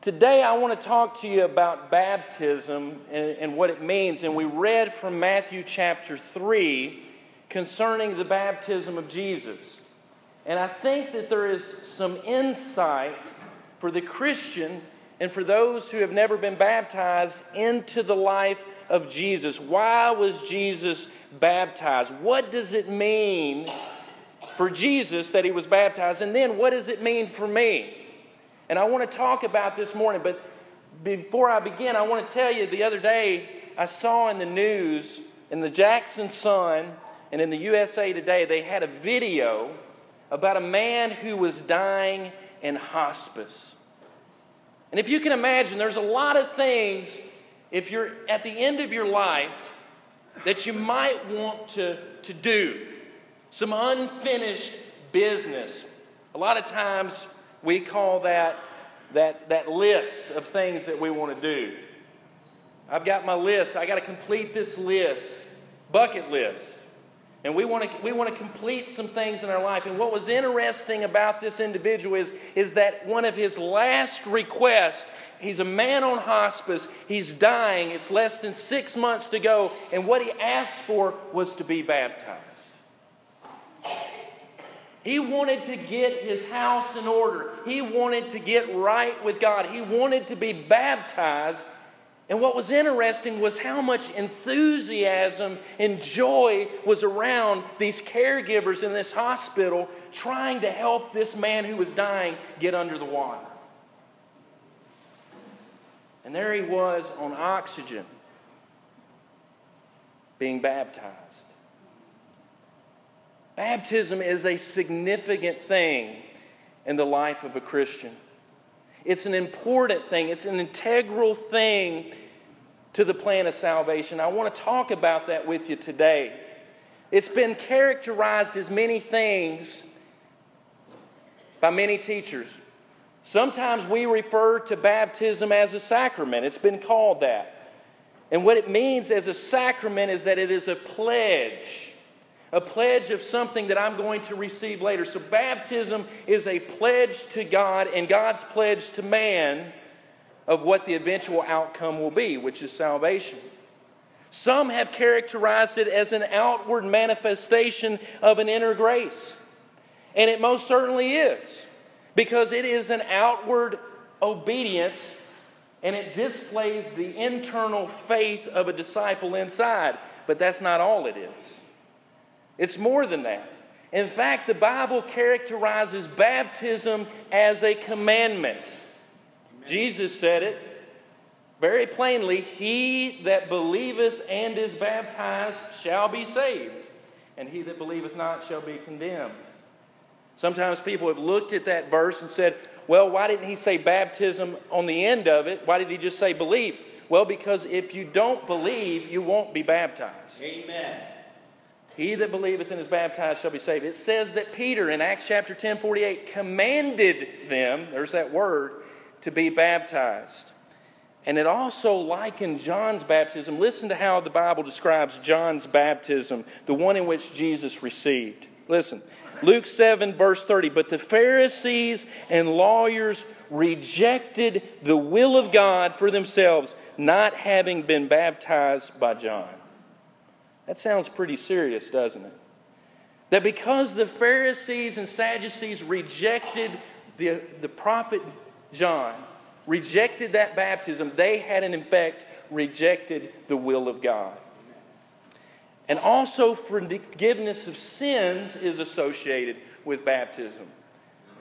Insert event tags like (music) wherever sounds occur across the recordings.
Today, I want to talk to you about baptism and, and, what it means. And we read from Matthew chapter 3 concerning the baptism of Jesus. And I think that there is some insight for the Christian and for those who have never been baptized into the life of Jesus. Why was Jesus baptized? What does it mean for Jesus that he was baptized? And then what does it mean for me? And I want to talk about this morning, but before I begin, I want to tell you the other day I saw in the news, in the Jackson Sun, and in the USA Today, they had a video about a man who was dying in hospice. And if you can imagine, there's a lot of things, if you're at the end of your life, that you might want to, to do. Some unfinished business. A lot of times we call that, that, that list of things that we want to do. I've got my list. I got to complete this list, bucket list. And we want to we want to complete some things in our life. And what was interesting about this individual is, is that one of his last requests, he's a man on hospice, he's dying, it's less than six months to go, and what he asked for was to be baptized. He wanted to get his house in order. He wanted to get right with God. He wanted to be baptized and what was interesting was how much enthusiasm and joy was around these caregivers in this hospital trying to help this man who was dying get under the water. And there he was on oxygen being baptized. Baptism is a significant thing in the life of a Christian. It's an important thing, it's an integral thing to the plan of salvation. I want to talk about that with you today. It's been characterized as many things by many teachers. Sometimes we refer to baptism as a sacrament, it's been called that. And what it means as a sacrament is that it is a pledge a pledge of something that I'm going to receive later. So, baptism is a pledge to God and God's pledge to man of what the eventual outcome will be, which is salvation. Some have characterized it as an outward manifestation of an inner grace. And it most certainly is, because it is an outward obedience and it displays the internal faith of a disciple inside. But that's not all it is. It's more than that. In fact, the Bible characterizes baptism as a commandment. Amen. Jesus said it very plainly He that believeth and is baptized shall be saved, and he that believeth not shall be condemned. Sometimes people have looked at that verse and said, well, why didn't he say baptism on the end of it? Why did he just say belief? Well, because if you don't believe, you won't be baptized. Amen. He that believeth and is baptized shall be saved. It says that Peter in Acts chapter 10 48 commanded them, there's that word, to be baptized. And it also likened John's baptism. Listen to how the Bible describes John's baptism, the one in which Jesus received. Listen. Luke 7, verse 30. But the Pharisees and lawyers rejected the will of God for themselves, not having been baptized by John. That sounds pretty serious, doesn't it? That because the Pharisees and Sadducees rejected the, the prophet John, rejected that baptism, they had in effect rejected the will of God. And also, forgiveness of sins is associated with baptism.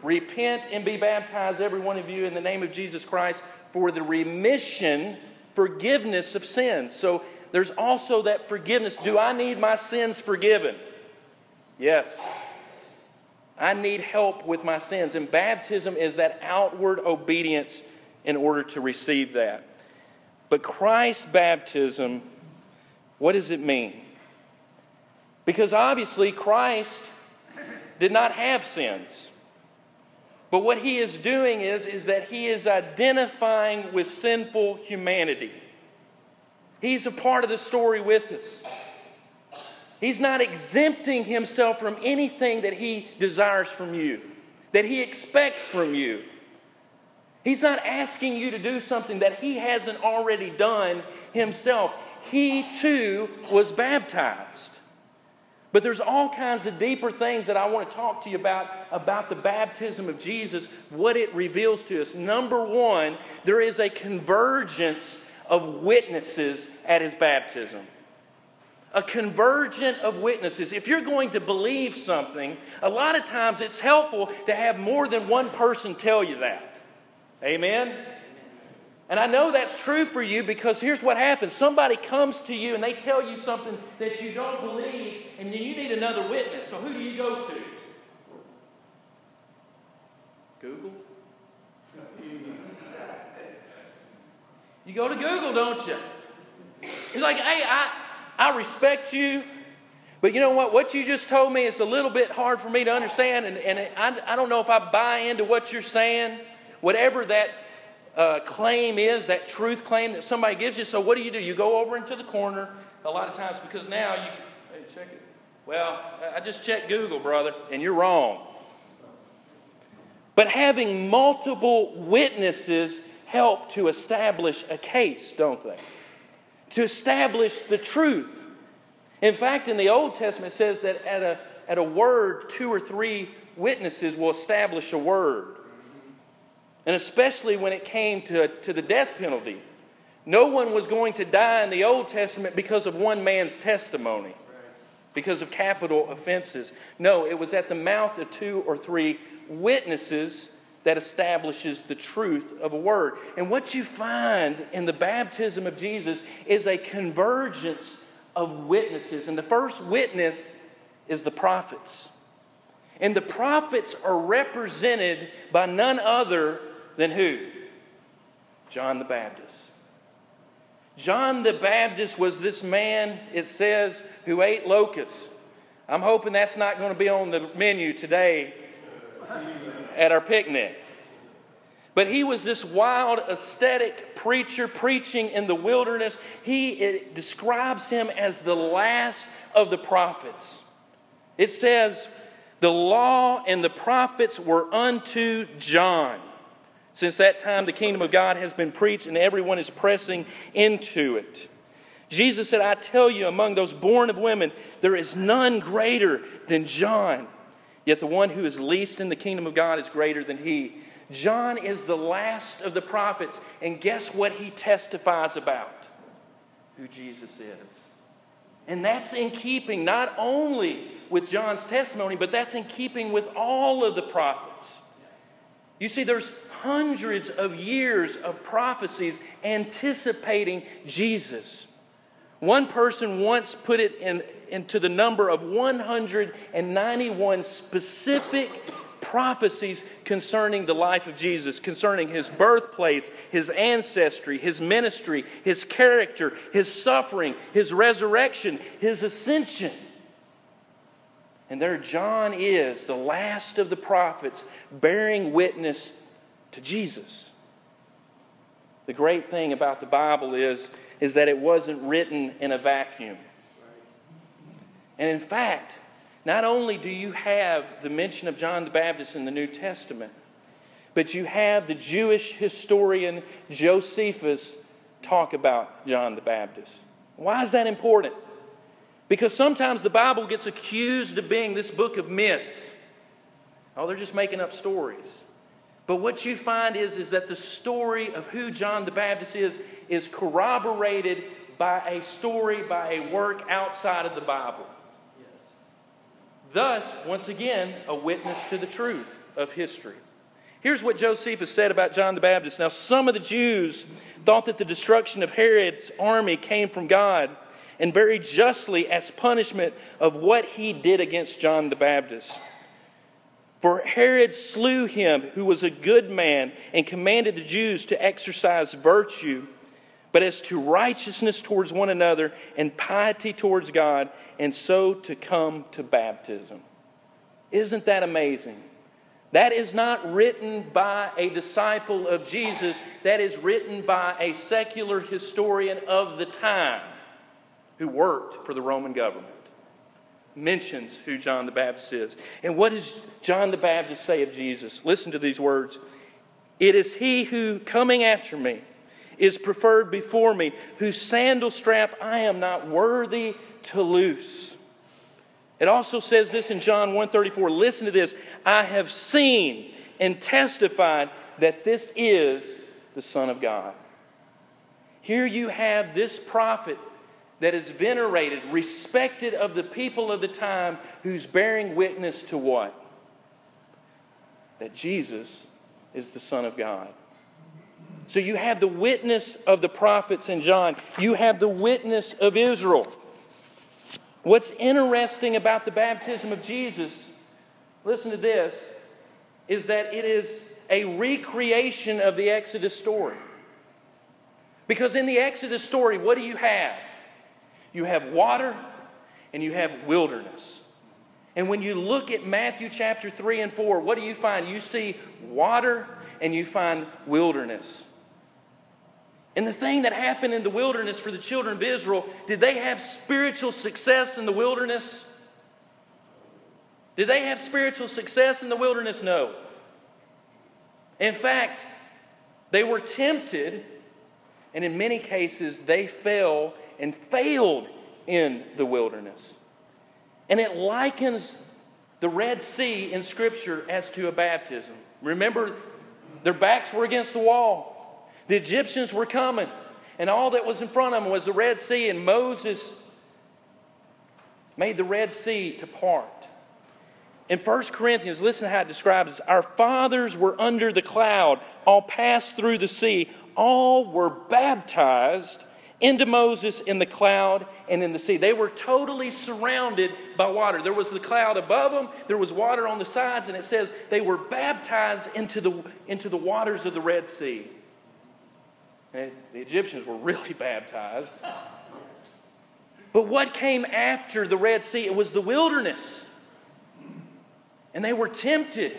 Repent and be baptized, every one of you, in the name of Jesus Christ for the remission, forgiveness of sins. So there's also that forgiveness. Do I need my sins forgiven? Yes. I need help with my sins. And baptism is that outward obedience in order to receive that. But Christ's baptism, what does it mean? Because obviously, Christ did not have sins. But what he is doing is, is that he is identifying with sinful humanity. He's a part of the story with us. He's not exempting himself from anything that he desires from you, that he expects from you. He's not asking you to do something that he hasn't already done himself. He too was baptized. But there's all kinds of deeper things that I want to talk to you about about the baptism of Jesus, what it reveals to us. Number one, there is a convergence of witnesses at his baptism. A convergent of witnesses. If you're going to believe something, a lot of times it's helpful to have more than one person tell you that. Amen? And I know that's true for you because here's what happens somebody comes to you and they tell you something that you don't believe, and then you need another witness. So who do you go to? Google? You go to Google, don't you? He's like, hey, I, I respect you, but you know what? What you just told me is a little bit hard for me to understand, and, and I, I don't know if I buy into what you're saying whatever that uh, claim is, that truth claim that somebody gives you. So what do you do? You go over into the corner a lot of times because now you can, hey, check it. Well, I just checked Google, brother, and you're wrong. But having multiple witnesses help to establish a case, don't they? To establish the truth. In fact, in the Old Testament, it says that at a, at a word, two or three witnesses will establish a word and especially when it came to, to the death penalty. No one was going to die in the Old Testament because of one man's testimony, because of capital offenses. No, it was at the mouth of two or three witnesses that establishes the truth of a word. And what you find in the baptism of Jesus is a convergence of witnesses. And the first witness is the prophets. And the prophets are represented by none other than who? John the Baptist. John the Baptist was this man, it says, who ate locusts. I'm hoping that's not going to be on the menu today at our picnic. But he was this wild, ascetic preacher preaching in the wilderness. He describes him as the last of the prophets. It says, The law and the prophets were unto John. Since that time, the kingdom of God has been preached and everyone is pressing into it. Jesus said, I tell you, among those born of women, there is none greater than John. Yet the one who is least in the kingdom of God is greater than he. John is the last of the prophets, and guess what he testifies about? Who Jesus is. And that's in keeping not only with John's testimony, but that's in keeping with all of the prophets. You see, there's hundreds of years of prophecies anticipating Jesus. One person once put it in, into the number of 191 specific prophecies concerning the life of Jesus, concerning his birthplace, his ancestry, his ministry, his character, his suffering, his resurrection, his ascension. And there John is, the last of the prophets, bearing witness to Jesus. The great thing about the Bible is, is that it wasn't written in a vacuum. And in fact, not only do you have the mention of John the Baptist in the New Testament, but you have the Jewish historian Josephus talk about John the Baptist. Why is that important? Because sometimes the Bible gets accused of being this book of myths. Oh, they're just making up stories. But what you find is, is that the story of who John the Baptist is is corroborated by a story, by a work outside of the Bible. Yes. Thus, once again, a witness to the truth of history. Here's what Josephus said about John the Baptist. Now, some of the Jews thought that the destruction of Herod's army came from God, and very justly as punishment of what he did against John the Baptist. For Herod slew him who was a good man and commanded the Jews to exercise virtue, but as to righteousness towards one another and piety towards God, and so to come to baptism. Isn't that amazing? That is not written by a disciple of Jesus, that is written by a secular historian of the time who worked for the Roman government mentions who John the Baptist is. And what does John the Baptist say of Jesus? Listen to these words. It is he who, coming after me, is preferred before me, whose sandal strap I am not worthy to loose. It also says this in John 134. Listen to this. I have seen and testified that this is the Son of God. Here you have this prophet that is venerated, respected of the people of the time, who's bearing witness to what? That Jesus is the Son of God. So you have the witness of the prophets in John, you have the witness of Israel. What's interesting about the baptism of Jesus, listen to this, is that it is a recreation of the Exodus story. Because in the Exodus story, what do you have? You have water and you have wilderness. And when you look at Matthew chapter 3 and 4, what do you find? You see water and you find wilderness. And the thing that happened in the wilderness for the children of Israel, did they have spiritual success in the wilderness? Did they have spiritual success in the wilderness? No. In fact, they were tempted, and in many cases, they fell and failed in the wilderness. And it likens the Red Sea in Scripture as to a baptism. Remember, their backs were against the wall. The Egyptians were coming, and all that was in front of them was the Red Sea, and Moses made the Red Sea to part. In 1 Corinthians, listen to how it describes Our fathers were under the cloud, all passed through the sea, all were baptized into Moses in the cloud and in the sea. They were totally surrounded by water. There was the cloud above them, there was water on the sides, and it says they were baptized into the, into the waters of the Red Sea. And the Egyptians were really (laughs) baptized. But what came after the Red Sea? It was the wilderness. And they were tempted.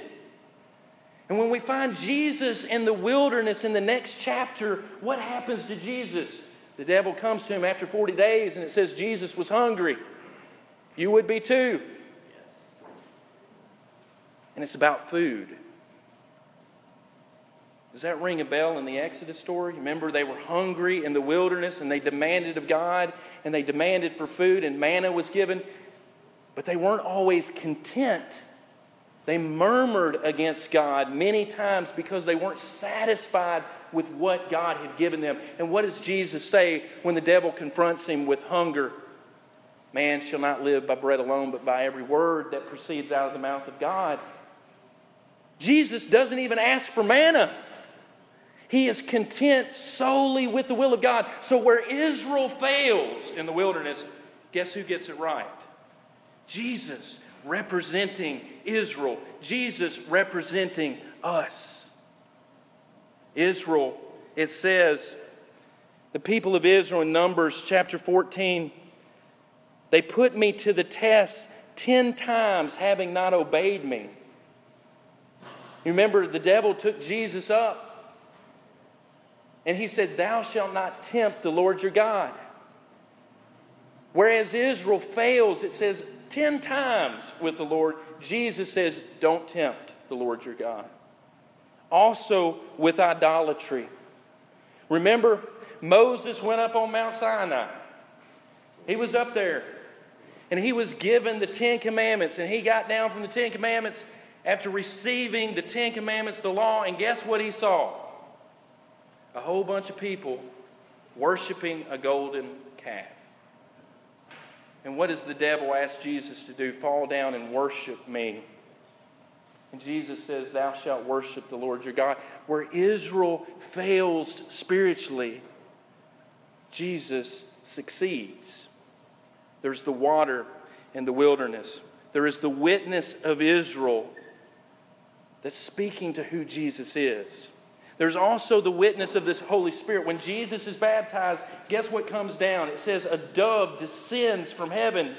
And when we find Jesus in the wilderness in the next chapter, what happens to Jesus? The devil comes to him after 40 days and it says Jesus was hungry. You would be too. And it's about food. Does that ring a bell in the Exodus story? Remember, they were hungry in the wilderness and they demanded of God and they demanded for food and manna was given, but they weren't always content. They murmured against God many times because they weren't satisfied with what God had given them. And what does Jesus say when the devil confronts him with hunger? Man shall not live by bread alone, but by every word that proceeds out of the mouth of God. Jesus doesn't even ask for manna. He is content solely with the will of God. So, where Israel fails in the wilderness, guess who gets it right? Jesus representing Israel, Jesus representing us. Israel, it says, the people of Israel in Numbers chapter 14, they put me to the test 10 times, having not obeyed me. You remember, the devil took Jesus up and he said, Thou shalt not tempt the Lord your God. Whereas Israel fails, it says 10 times with the Lord, Jesus says, Don't tempt the Lord your God. Also with idolatry. Remember, Moses went up on Mount Sinai. He was up there and he was given the Ten Commandments, and he got down from the Ten Commandments after receiving the Ten Commandments, the law, and guess what he saw? a whole bunch of people worshiping a golden calf. And what does the devil ask Jesus to do? Fall down and worship me. And Jesus says, Thou shalt worship the Lord your God. Where Israel fails spiritually, Jesus succeeds. There's the water in the wilderness. There is the witness of Israel that's speaking to who Jesus is. There's also the witness of this Holy Spirit. When Jesus is baptized, guess what comes down? It says a dove descends from heaven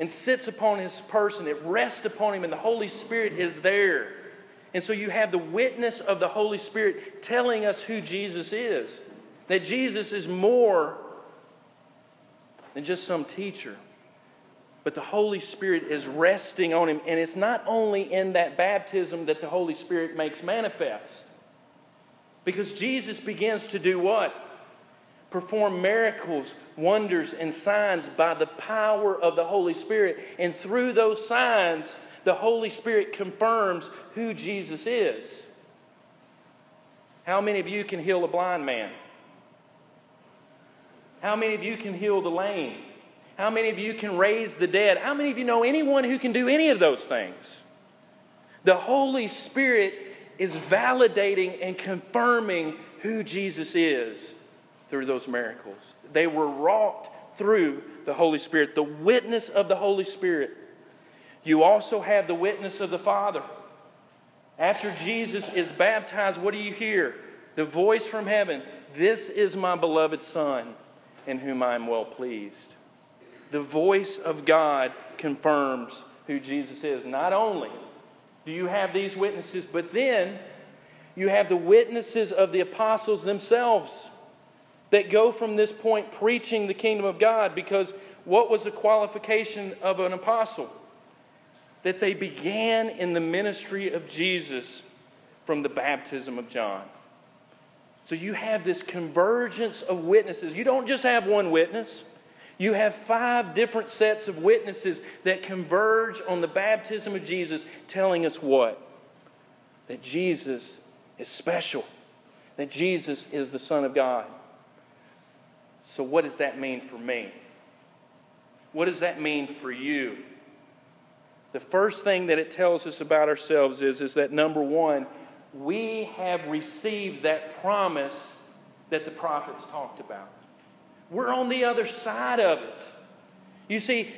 and sits upon his person. It rests upon him, and the Holy Spirit is there. And so you have the witness of the Holy Spirit telling us who Jesus is. That Jesus is more than just some teacher. but the Holy Spirit is resting on him. And it's not only in that baptism that the Holy Spirit makes manifest. Because Jesus begins to do what? Perform miracles, wonders, and signs by the power of the Holy Spirit. And through those signs, the Holy Spirit confirms who Jesus is. How many of you can heal a blind man? How many of you can heal the lame? How many of you can raise the dead? How many of you know anyone who can do any of those things? The Holy Spirit is validating and confirming who Jesus is through those miracles. They were wrought through the Holy Spirit, the witness of the Holy Spirit. You also have the witness of the Father. After Jesus is baptized, what do you hear? The voice from heaven This is my beloved Son, in whom I am well pleased the voice of God confirms who Jesus is. Not only do you have these witnesses, but then you have the witnesses of the apostles themselves that go from this point preaching the kingdom of God because what was the qualification of an apostle? That they began in the ministry of Jesus from the baptism of John. So you have this convergence of witnesses. You don't just have one witness. You have five different sets of witnesses that converge on the baptism of Jesus, telling us what? That Jesus is special, that Jesus is the Son of God. So, what does that mean for me? What does that mean for you? The first thing that it tells us about ourselves is, is that number one, we have received that promise that the prophets talked about. We're on the other side of it. You see,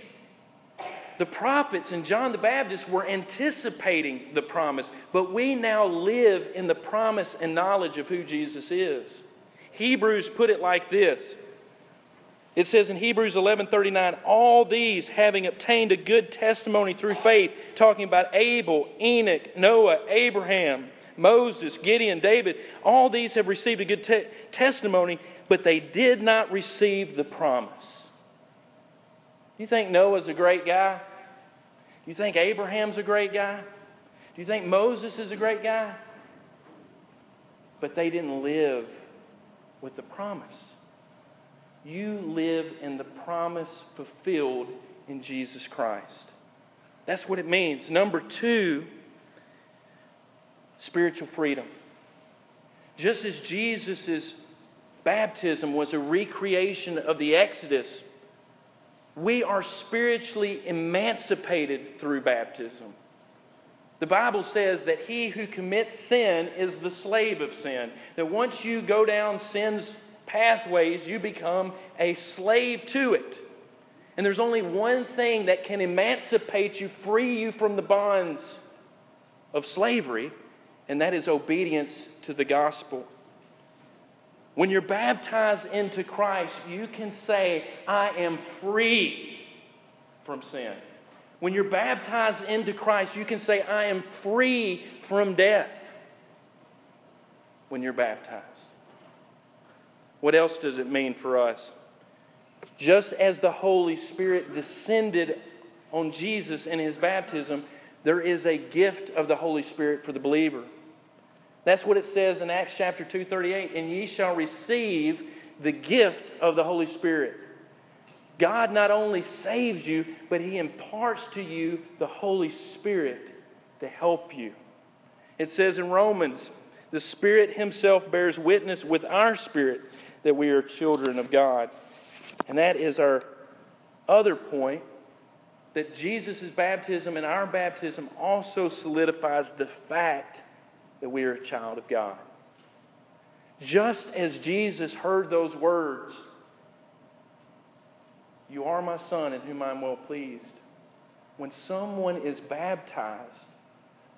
the prophets and John the Baptist were anticipating the promise, but we now live in the promise and knowledge of who Jesus is. Hebrews put it like this. It says in Hebrews 11:39, all these having obtained a good testimony through faith, talking about Abel, Enoch, Noah, Abraham, Moses, Gideon, David, all these have received a good te- testimony, but they did not receive the promise. You think Noah's a great guy? You think Abraham's a great guy? Do you think Moses is a great guy? But they didn't live with the promise. You live in the promise fulfilled in Jesus Christ. That's what it means. Number two, spiritual freedom. Just as Jesus' baptism was a recreation of the Exodus, we are spiritually emancipated through baptism. The Bible says that he who commits sin is the slave of sin. That once you go down sin's pathways, you become a slave to it. And there's only one thing that can emancipate you, free you from the bonds of slavery, and that is obedience to the gospel. When you're baptized into Christ, you can say, I am free from sin. When you're baptized into Christ, you can say, I am free from death when you're baptized. What else does it mean for us? Just as the Holy Spirit descended on Jesus in his baptism, there is a gift of the Holy Spirit for the believer. That's what it says in Acts chapter 2:38, and ye shall receive the gift of the Holy Spirit. God not only saves you, but he imparts to you the Holy Spirit to help you. It says in Romans, the Spirit himself bears witness with our spirit that we are children of God. And that is our other point that Jesus' baptism and our baptism also solidifies the fact that we are a child of God. Just as Jesus heard those words, You are my son in whom I am well pleased. When someone is baptized,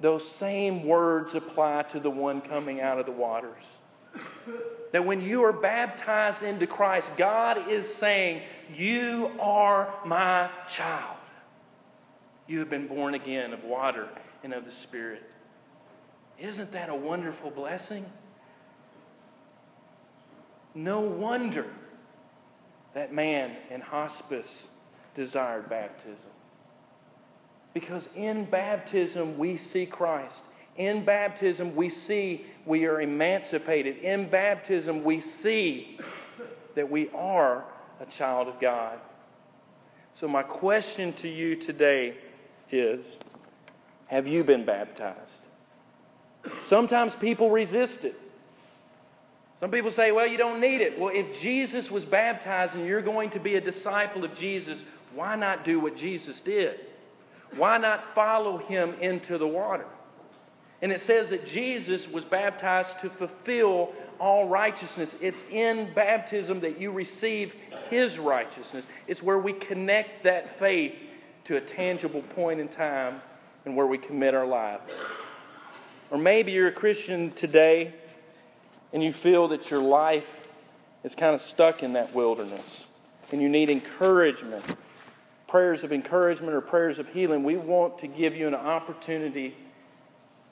those same words apply to the one coming out of the waters. That when you are baptized into Christ, God is saying, You are my child. You have been born again of water and of the Spirit. Isn't that a wonderful blessing? No wonder that man in hospice desired baptism. Because in baptism, we see Christ. In baptism, we see we are emancipated. In baptism, we see that we are a child of God. So, my question to you today is Have you been baptized? Sometimes people resist it. Some people say, well, you don't need it. Well, if Jesus was baptized and you're going to be a disciple of Jesus, why not do what Jesus did? Why not follow him into the water? And it says that Jesus was baptized to fulfill all righteousness. It's in baptism that you receive his righteousness. It's where we connect that faith to a tangible point in time and where we commit our lives. Or maybe you're a Christian today and you feel that your life is kind of stuck in that wilderness and you need encouragement, prayers of encouragement or prayers of healing, we want to give you an opportunity,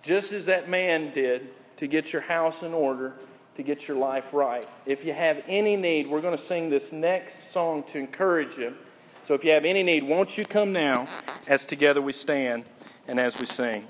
just as that man did, to get your house in order, to get your life right. If you have any need, we're going to sing this next song to encourage you. So if you have any need, won't you come now as together we stand and as we sing?